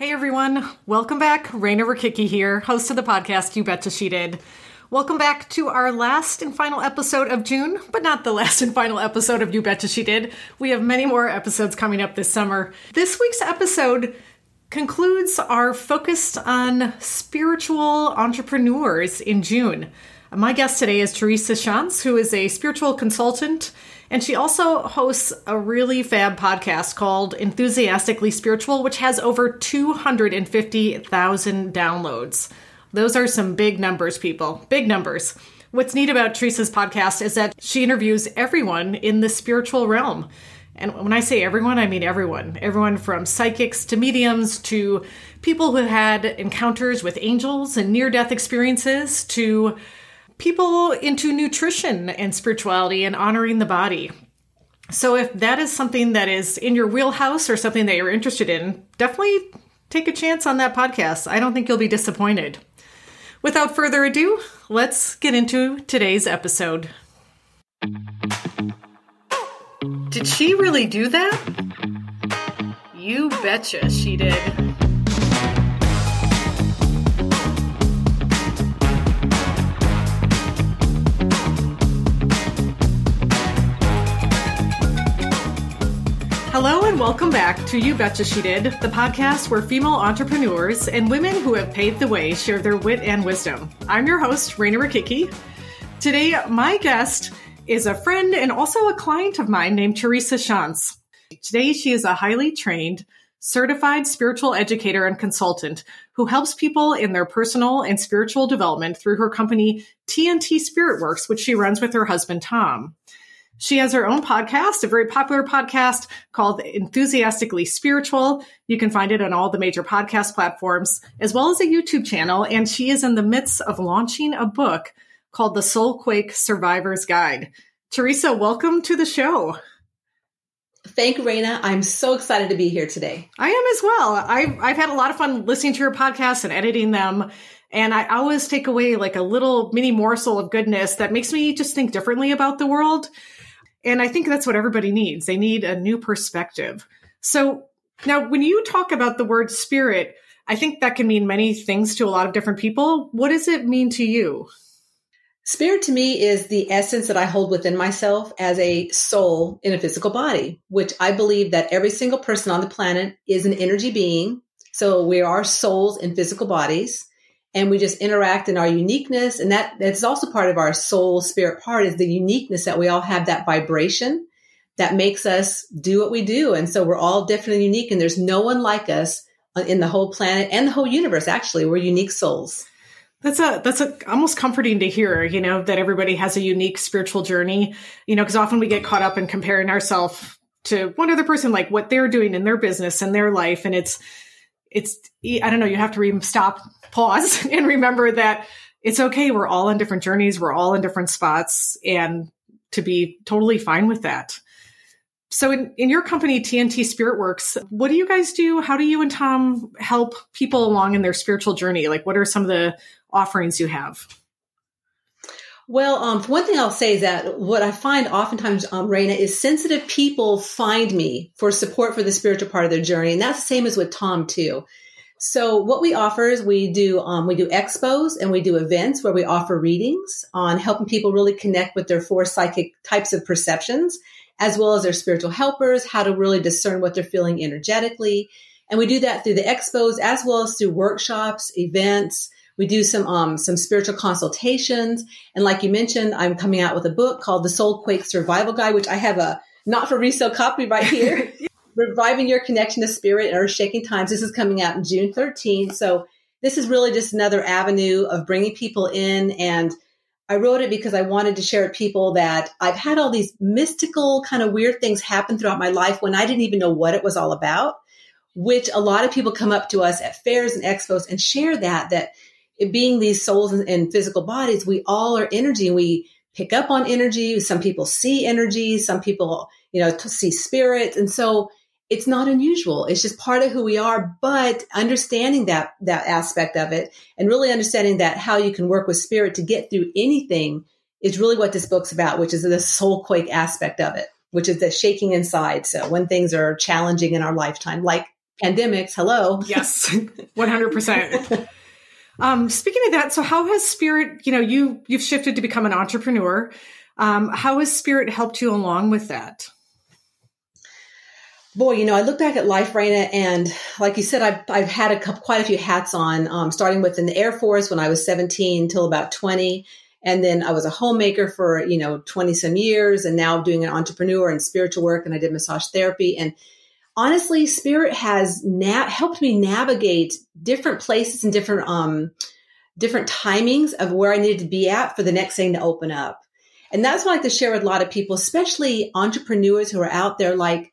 Hey everyone, welcome back. Rayna Rakicki here, host of the podcast You Betcha She Did. Welcome back to our last and final episode of June, but not the last and final episode of You Betcha She Did. We have many more episodes coming up this summer. This week's episode concludes our focus on spiritual entrepreneurs in June. My guest today is Teresa Shantz, who is a spiritual consultant and she also hosts a really fab podcast called Enthusiastically Spiritual, which has over 250,000 downloads. Those are some big numbers, people. Big numbers. What's neat about Teresa's podcast is that she interviews everyone in the spiritual realm. And when I say everyone, I mean everyone. Everyone from psychics to mediums to people who had encounters with angels and near death experiences to people into nutrition and spirituality and honoring the body. So, if that is something that is in your wheelhouse or something that you're interested in, definitely take a chance on that podcast. I don't think you'll be disappointed. Without further ado, let's get into today's episode. Did she really do that? You betcha she did. Welcome back to You Betcha She Did, the podcast where female entrepreneurs and women who have paved the way share their wit and wisdom. I'm your host, Rayna Rakicki. Today, my guest is a friend and also a client of mine named Teresa Shantz. Today, she is a highly trained, certified spiritual educator and consultant who helps people in their personal and spiritual development through her company TNT Spirit Works, which she runs with her husband, Tom. She has her own podcast, a very popular podcast called Enthusiastically Spiritual. You can find it on all the major podcast platforms, as well as a YouTube channel. And she is in the midst of launching a book called The Soulquake Survivor's Guide. Teresa, welcome to the show. Thank you, Rayna. I'm so excited to be here today. I am as well. I've, I've had a lot of fun listening to your podcast and editing them. And I always take away like a little mini morsel of goodness that makes me just think differently about the world. And I think that's what everybody needs. They need a new perspective. So now, when you talk about the word spirit, I think that can mean many things to a lot of different people. What does it mean to you? Spirit to me is the essence that I hold within myself as a soul in a physical body, which I believe that every single person on the planet is an energy being. So we are souls in physical bodies and we just interact in our uniqueness. And that that's also part of our soul spirit part is the uniqueness that we all have that vibration that makes us do what we do. And so we're all different and unique and there's no one like us in the whole planet and the whole universe actually. We're unique souls. That's a that's a almost comforting to hear, you know, that everybody has a unique spiritual journey. You know, because often we get caught up in comparing ourselves to one other person, like what they're doing in their business and their life, and it's it's I don't know. You have to re- stop pause and remember that it's okay. We're all on different journeys. We're all in different spots and to be totally fine with that. So in, in your company, TNT Spirit Works, what do you guys do? How do you and Tom help people along in their spiritual journey? Like what are some of the offerings you have? Well, um, one thing I'll say is that what I find oftentimes, um, Rayna, is sensitive people find me for support for the spiritual part of their journey. And that's the same as with Tom too. So what we offer is we do um, we do expos and we do events where we offer readings on helping people really connect with their four psychic types of perceptions, as well as their spiritual helpers, how to really discern what they're feeling energetically. And we do that through the expos as well as through workshops, events. We do some um, some spiritual consultations, and like you mentioned, I'm coming out with a book called The Soul Quake Survival Guide, which I have a not for resale copy right here. Reviving Your Connection to Spirit in Earth Shaking Times. This is coming out in June 13th. So this is really just another avenue of bringing people in. And I wrote it because I wanted to share with people that I've had all these mystical kind of weird things happen throughout my life when I didn't even know what it was all about, which a lot of people come up to us at fairs and expos and share that, that being these souls in physical bodies, we all are energy and we pick up on energy. Some people see energy. Some people, you know, see spirits. And so it's not unusual. It's just part of who we are, but understanding that, that aspect of it and really understanding that how you can work with spirit to get through anything is really what this book's about, which is the soul quake aspect of it, which is the shaking inside. So when things are challenging in our lifetime, like pandemics. Hello. Yes, 100%. um, speaking of that, so how has spirit, you know, you, you've shifted to become an entrepreneur. Um, how has spirit helped you along with that? Boy, you know, I look back at life, Rayna, and like you said, I've, I've had a couple, quite a few hats on, um, starting with in the Air Force when I was 17 till about 20. And then I was a homemaker for, you know, 20 some years and now doing an entrepreneur and spiritual work. And I did massage therapy. And honestly, spirit has na- helped me navigate different places and different, um, different timings of where I needed to be at for the next thing to open up. And that's what I like to share with a lot of people, especially entrepreneurs who are out there. Like,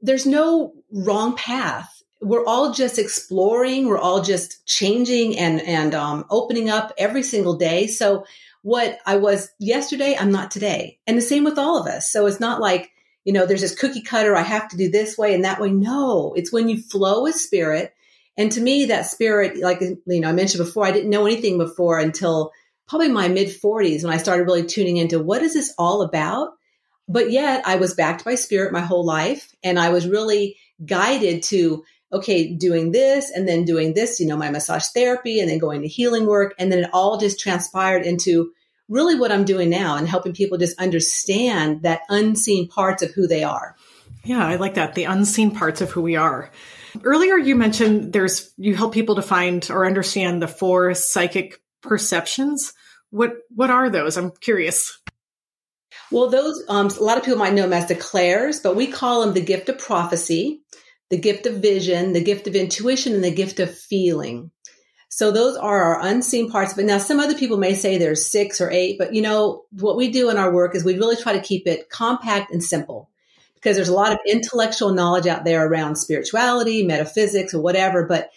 there's no wrong path. We're all just exploring. We're all just changing and, and, um, opening up every single day. So what I was yesterday, I'm not today. And the same with all of us. So it's not like, you know, there's this cookie cutter. I have to do this way and that way. No, it's when you flow with spirit. And to me, that spirit, like, you know, I mentioned before, I didn't know anything before until probably my mid 40s when I started really tuning into what is this all about? But yet I was backed by spirit my whole life. And I was really guided to, okay, doing this and then doing this, you know, my massage therapy and then going to healing work. And then it all just transpired into really what I'm doing now and helping people just understand that unseen parts of who they are. Yeah, I like that. The unseen parts of who we are. Earlier you mentioned there's you help people to find or understand the four psychic perceptions. What what are those? I'm curious. Well, those um, a lot of people might know them as the clairs, but we call them the gift of prophecy, the gift of vision, the gift of intuition, and the gift of feeling. So those are our unseen parts it. Now, some other people may say there's six or eight, but you know, what we do in our work is we really try to keep it compact and simple because there's a lot of intellectual knowledge out there around spirituality, metaphysics, or whatever, but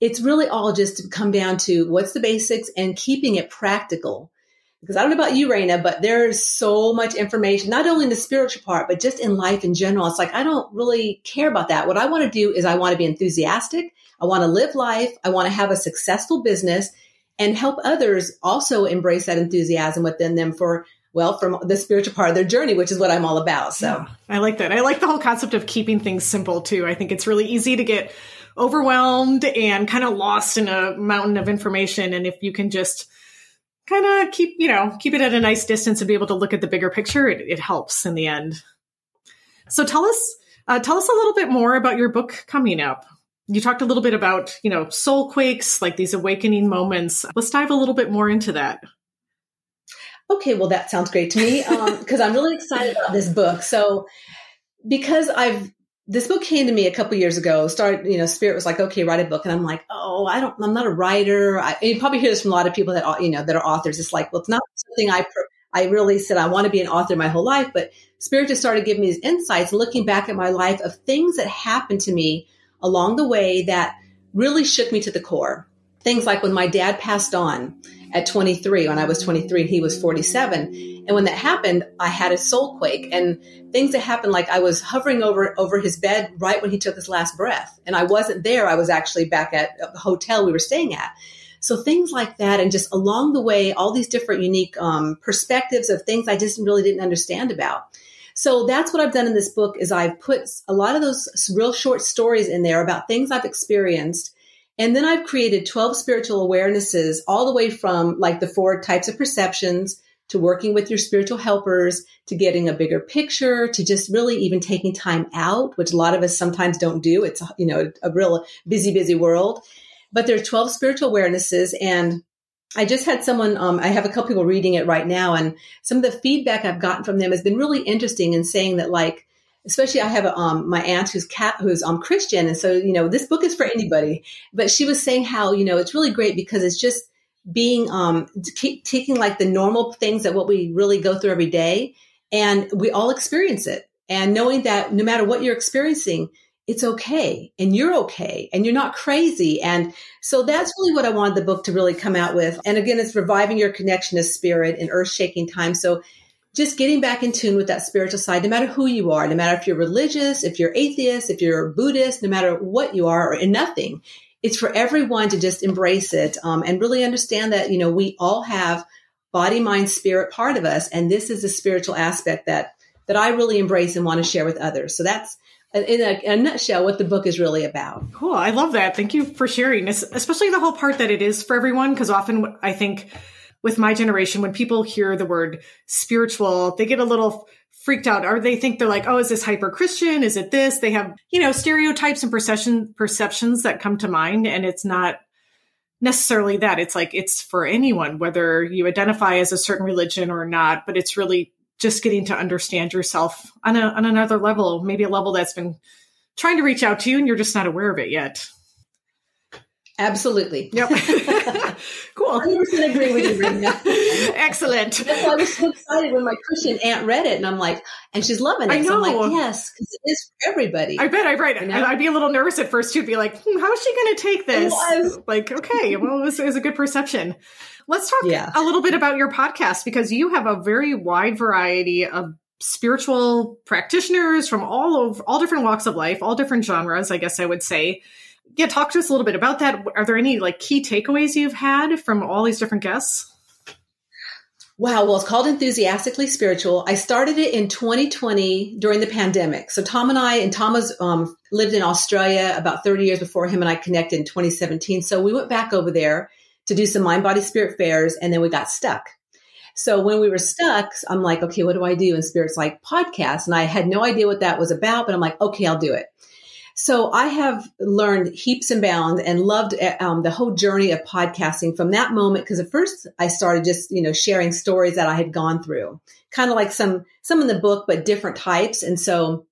it's really all just to come down to what's the basics and keeping it practical. Because I don't know about you, Rayna, but there's so much information, not only in the spiritual part, but just in life in general. It's like, I don't really care about that. What I want to do is I want to be enthusiastic. I want to live life. I want to have a successful business and help others also embrace that enthusiasm within them for well from the spiritual part of their journey which is what i'm all about so yeah, i like that i like the whole concept of keeping things simple too i think it's really easy to get overwhelmed and kind of lost in a mountain of information and if you can just kind of keep you know keep it at a nice distance and be able to look at the bigger picture it, it helps in the end so tell us uh, tell us a little bit more about your book coming up you talked a little bit about, you know, soul quakes, like these awakening moments. Let's dive a little bit more into that. Okay, well, that sounds great to me Um, because um, I'm really excited about this book. So, because I've this book came to me a couple years ago. Started, you know, Spirit was like, "Okay, write a book," and I'm like, "Oh, I don't. I'm not a writer." I, you probably hear this from a lot of people that you know that are authors. It's like, well, it's not something I I really said I want to be an author my whole life, but Spirit just started giving me these insights, looking back at my life of things that happened to me along the way that really shook me to the core. Things like when my dad passed on at 23, when I was 23 and he was 47. And when that happened, I had a soul quake and things that happened like I was hovering over, over his bed right when he took his last breath. And I wasn't there. I was actually back at the hotel we were staying at. So things like that, and just along the way, all these different unique um, perspectives of things I just really didn't understand about. So that's what I've done in this book is I've put a lot of those real short stories in there about things I've experienced. And then I've created 12 spiritual awarenesses all the way from like the four types of perceptions to working with your spiritual helpers to getting a bigger picture to just really even taking time out, which a lot of us sometimes don't do. It's, you know, a real busy, busy world. But there are 12 spiritual awarenesses and I just had someone, um, I have a couple people reading it right now, and some of the feedback I've gotten from them has been really interesting in saying that, like, especially I have um, my aunt who's cat who's um, Christian, and so you know this book is for anybody. But she was saying how you know it's really great because it's just being um, t- taking like the normal things that what we really go through every day, and we all experience it, and knowing that no matter what you're experiencing, it's okay and you're okay and you're not crazy. And so that's really what I wanted the book to really come out with. And again, it's reviving your connection to spirit in earth shaking times. So just getting back in tune with that spiritual side, no matter who you are, no matter if you're religious, if you're atheist, if you're Buddhist, no matter what you are or in nothing, it's for everyone to just embrace it um, and really understand that, you know, we all have body, mind, spirit part of us. And this is a spiritual aspect that, that I really embrace and want to share with others. So that's, in a, a, nutshell what the book is really about. Cool. I love that. Thank you for sharing, especially the whole part that it is for everyone. Because often I think with my generation, when people hear the word spiritual, they get a little freaked out. Or they think they're like, oh, is this hyper Christian? Is it this? They have, you know, stereotypes and perception, perceptions that come to mind. And it's not necessarily that. It's like, it's for anyone, whether you identify as a certain religion or not, but it's really just getting to understand yourself on, a, on another level, maybe a level that's been trying to reach out to you and you're just not aware of it yet. Absolutely. Yep. cool. 100% agree with you, Rayna. Excellent. That's why I was so excited when my Christian aunt read it, and I'm like, and she's loving it. I know. So I'm like, yes, because it is for everybody. I bet. I right. You know? I'd be a little nervous at first too. Be like, hmm, how is she going to take this? Like, okay, well, this is a good perception. Let's talk yeah. a little bit about your podcast because you have a very wide variety of spiritual practitioners from all over all different walks of life, all different genres. I guess I would say yeah, talk to us a little bit about that. Are there any like key takeaways you've had from all these different guests? Wow. Well, it's called Enthusiastically Spiritual. I started it in 2020 during the pandemic. So Tom and I, and Tom um, lived in Australia about 30 years before him and I connected in 2017. So we went back over there to do some mind, body, spirit fairs and then we got stuck. So when we were stuck, I'm like, okay, what do I do? And Spirit's like podcast. And I had no idea what that was about, but I'm like, okay, I'll do it. So I have learned heaps and bounds and loved eh, um, the whole journey of podcasting from that moment. Because at first I started just you know sharing stories that I had gone through, kind of like some some in the book, but different types. And so,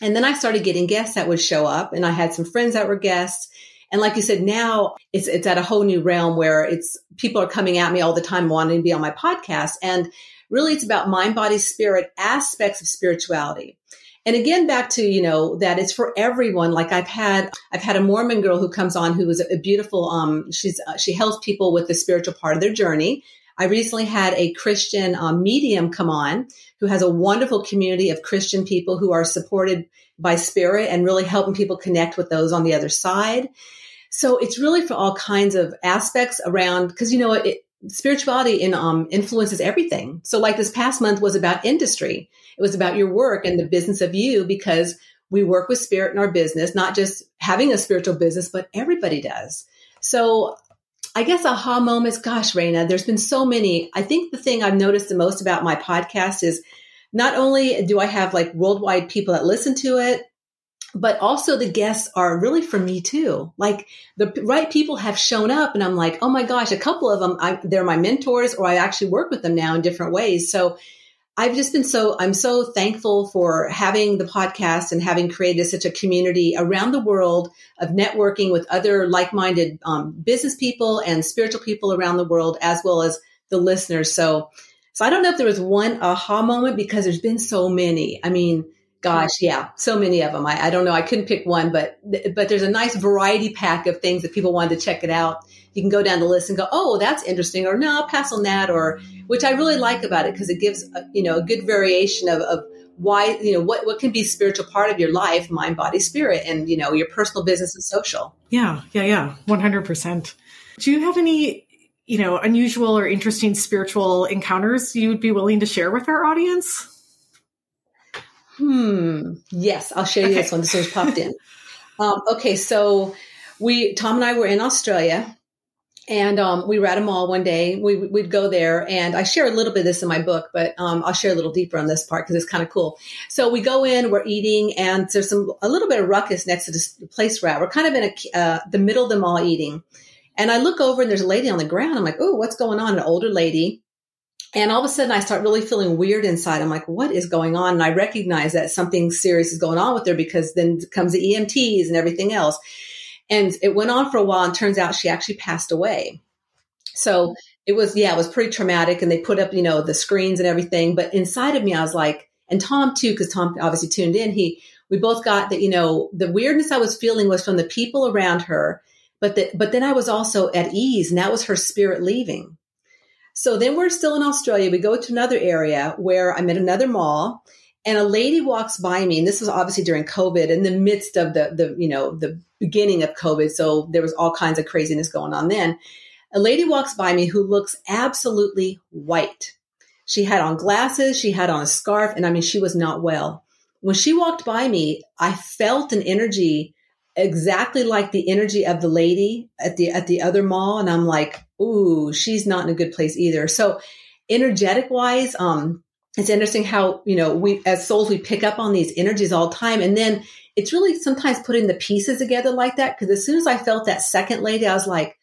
and then I started getting guests that would show up, and I had some friends that were guests. And like you said, now it's it's at a whole new realm where it's people are coming at me all the time wanting to be on my podcast, and really it's about mind, body, spirit aspects of spirituality. And again, back to, you know, that it's for everyone. Like I've had, I've had a Mormon girl who comes on who is a beautiful, um, she's, uh, she helps people with the spiritual part of their journey. I recently had a Christian um, medium come on who has a wonderful community of Christian people who are supported by spirit and really helping people connect with those on the other side. So it's really for all kinds of aspects around, because you know, it, spirituality in, um, influences everything. So like this past month was about industry. It was about your work and the business of you because we work with spirit in our business, not just having a spiritual business, but everybody does. So I guess aha moments, gosh, Rayna, there's been so many. I think the thing I've noticed the most about my podcast is not only do I have like worldwide people that listen to it, but also the guests are really for me too. Like the right people have shown up and I'm like, oh my gosh, a couple of them, I, they're my mentors or I actually work with them now in different ways. So I've just been so, I'm so thankful for having the podcast and having created such a community around the world of networking with other like minded um, business people and spiritual people around the world, as well as the listeners. So, so I don't know if there was one aha moment because there's been so many. I mean, gosh, yeah, so many of them. I, I don't know. I couldn't pick one, but, but there's a nice variety pack of things that people wanted to check it out you can go down the list and go, oh, that's interesting, or no, I'll pass on that, or which I really like about it because it gives a, you know a good variation of, of why you know what what can be spiritual part of your life, mind, body, spirit, and you know your personal business and social. Yeah, yeah, yeah, one hundred percent. Do you have any you know unusual or interesting spiritual encounters you'd be willing to share with our audience? Hmm. Yes, I'll show you okay. this one. This one's popped in. Um, okay, so we Tom and I were in Australia and um, we were at a mall one day. We, would go there, and I share a little bit of this in my book, but um, I'll share a little deeper on this part because it's kind of cool. So we go in, we're eating, and there's some a little bit of ruckus next to this place we're at. We're kind of in a, uh, the middle of the mall eating, and I look over and there's a lady on the ground. I'm like, oh, what's going on? An older lady. And all of a sudden, I start really feeling weird inside. I'm like, what is going on? And I recognize that something serious is going on with her because then comes the EMTs and everything else. And it went on for a while and turns out she actually passed away. So it was, yeah, it was pretty traumatic. And they put up, you know, the screens and everything. But inside of me, I was like, and Tom too, because Tom obviously tuned in, he, we both got that, you know, the weirdness I was feeling was from the people around her. But that, but then I was also at ease and that was her spirit leaving. So then we're still in Australia. We go to another area where I'm at another mall and a lady walks by me and this was obviously during covid in the midst of the the you know the beginning of covid so there was all kinds of craziness going on then. A lady walks by me who looks absolutely white. She had on glasses she had on a scarf and i mean she was not well. When she walked by me, I felt an energy exactly like the energy of the lady at the at the other mall and I'm like, "Ooh, she's not in a good place either." So, energetic wise, um it's interesting how, you know, we as souls we pick up on these energies all the time and then it's really sometimes putting the pieces together like that because as soon as I felt that second lady, I was like,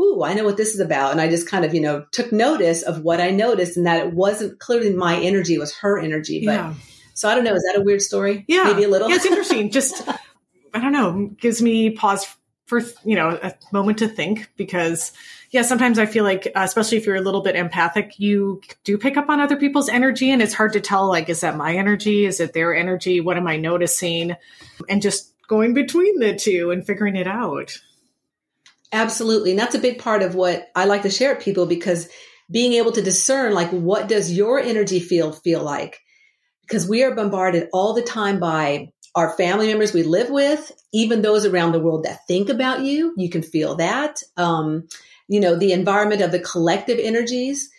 ooh, I know what this is about. And I just kind of, you know, took notice of what I noticed and that it wasn't clearly my energy, it was her energy. But yeah. so I don't know, is that a weird story? Yeah. Maybe a little. Yeah, it's interesting. Just, I don't know, gives me pause for, you know, a moment to think because yeah, sometimes I feel like, uh, especially if you're a little bit empathic, you do pick up on other people's energy and it's hard to tell, like, is that my energy? Is it their energy? What am I noticing? And just going between the two and figuring it out. Absolutely. And that's a big part of what I like to share with people because being able to discern, like, what does your energy field feel like? Because we are bombarded all the time by our family members we live with, even those around the world that think about you. You can feel that. Um, you know, the environment of the collective energies.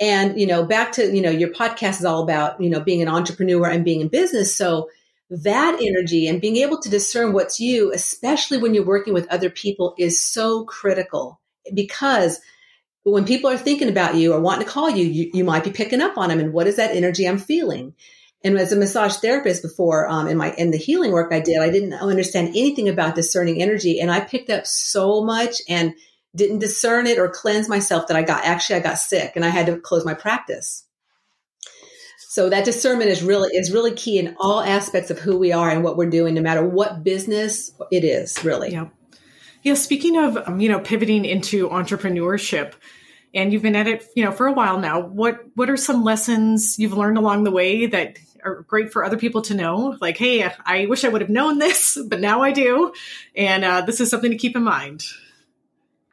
And, you know, back to, you know, your podcast is all about, you know, being an entrepreneur and being in business. So that energy and being able to discern what's you, especially when you're working with other people, is so critical because when people are thinking about you or wanting to call you, you, you might be picking up on them. And what is that energy I'm feeling? And as a massage therapist before, um, in my in the healing work I did, I didn't understand anything about discerning energy, and I picked up so much and didn't discern it or cleanse myself that I got actually I got sick and I had to close my practice. So that discernment is really is really key in all aspects of who we are and what we're doing, no matter what business it is. Really, yeah. Yeah. Speaking of um, you know pivoting into entrepreneurship, and you've been at it you know for a while now. What what are some lessons you've learned along the way that are great for other people to know? Like, hey, I wish I would have known this, but now I do, and uh, this is something to keep in mind.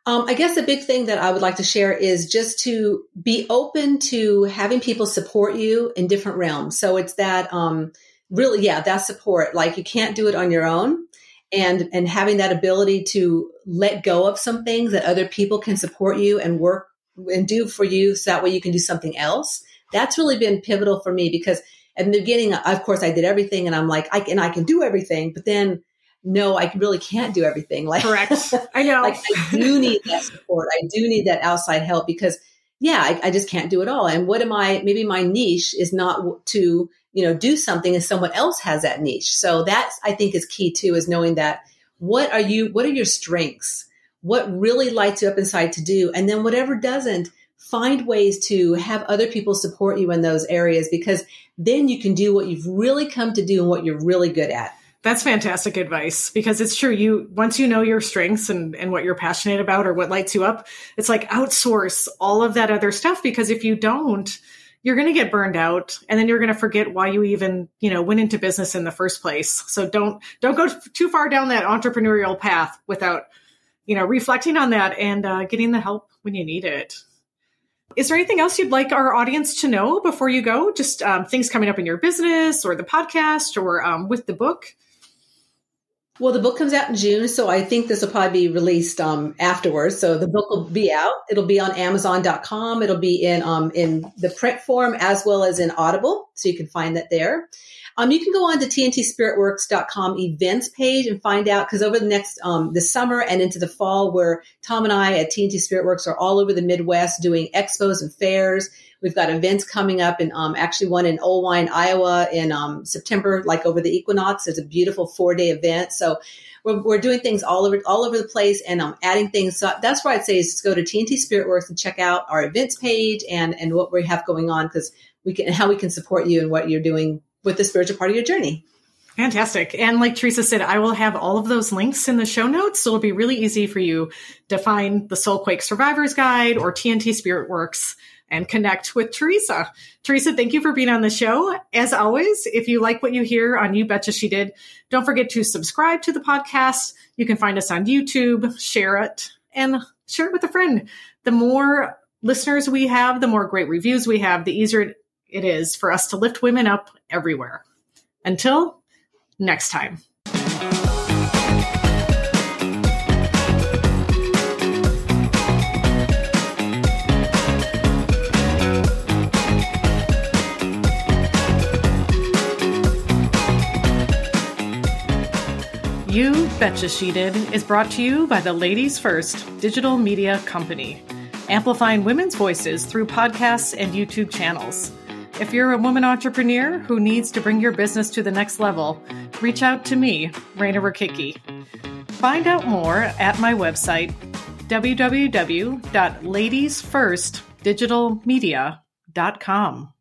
Um, I guess a big thing that I would like to share is just to be open to having people support you in different realms. So it's that um, really, yeah, that support. Like you can't do it on your own, and and having that ability to let go of some things that other people can support you and work and do for you, so that way you can do something else. That's really been pivotal for me because at the beginning, of course, I did everything, and I'm like, I can I can do everything, but then no, I really can't do everything. Like, correct. I know. like, I do need that support. I do need that outside help because, yeah, I, I, just can't do it all. And what am I? Maybe my niche is not to, you know, do something, and someone else has that niche. So that's I think is key too, is knowing that what are you? What are your strengths? What really lights you up inside to do, and then whatever doesn't. Find ways to have other people support you in those areas because then you can do what you've really come to do and what you're really good at. That's fantastic advice because it's true. You once you know your strengths and, and what you're passionate about or what lights you up, it's like outsource all of that other stuff because if you don't, you're going to get burned out and then you're going to forget why you even, you know, went into business in the first place. So don't don't go too far down that entrepreneurial path without, you know, reflecting on that and uh, getting the help when you need it. Is there anything else you'd like our audience to know before you go? Just um, things coming up in your business or the podcast or um, with the book? Well, the book comes out in June, so I think this will probably be released um, afterwards. So the book will be out. It'll be on Amazon.com. It'll be in um, in the print form as well as in Audible, so you can find that there. Um, you can go on to tntspiritworks.com events page and find out because over the next um, the summer and into the fall, where Tom and I at TNT Spirit are all over the Midwest doing expos and fairs. We've got events coming up, and um, actually one in Oelwein, Iowa, in um, September, like over the equinox. It's a beautiful four day event. So we're, we're, doing things all over all over the place, and um, adding things. So that's why I'd say is just go to TNT Spiritworks and check out our events page and and what we have going on because we can how we can support you and what you're doing with the spiritual part of your journey. Fantastic. And like Teresa said, I will have all of those links in the show notes. So it'll be really easy for you to find the Soulquake Survivors Guide or TNT Spirit Works and connect with Teresa. Teresa, thank you for being on the show. As always, if you like what you hear on You Betcha She Did, don't forget to subscribe to the podcast. You can find us on YouTube, share it, and share it with a friend. The more listeners we have, the more great reviews we have, the easier it is for us to lift women up everywhere. Until next time. You Betcha She Did is brought to you by the Ladies First Digital Media Company, amplifying women's voices through podcasts and YouTube channels. If you're a woman entrepreneur who needs to bring your business to the next level, reach out to me, Rayna Rakicki. Find out more at my website, www.ladiesfirstdigitalmedia.com.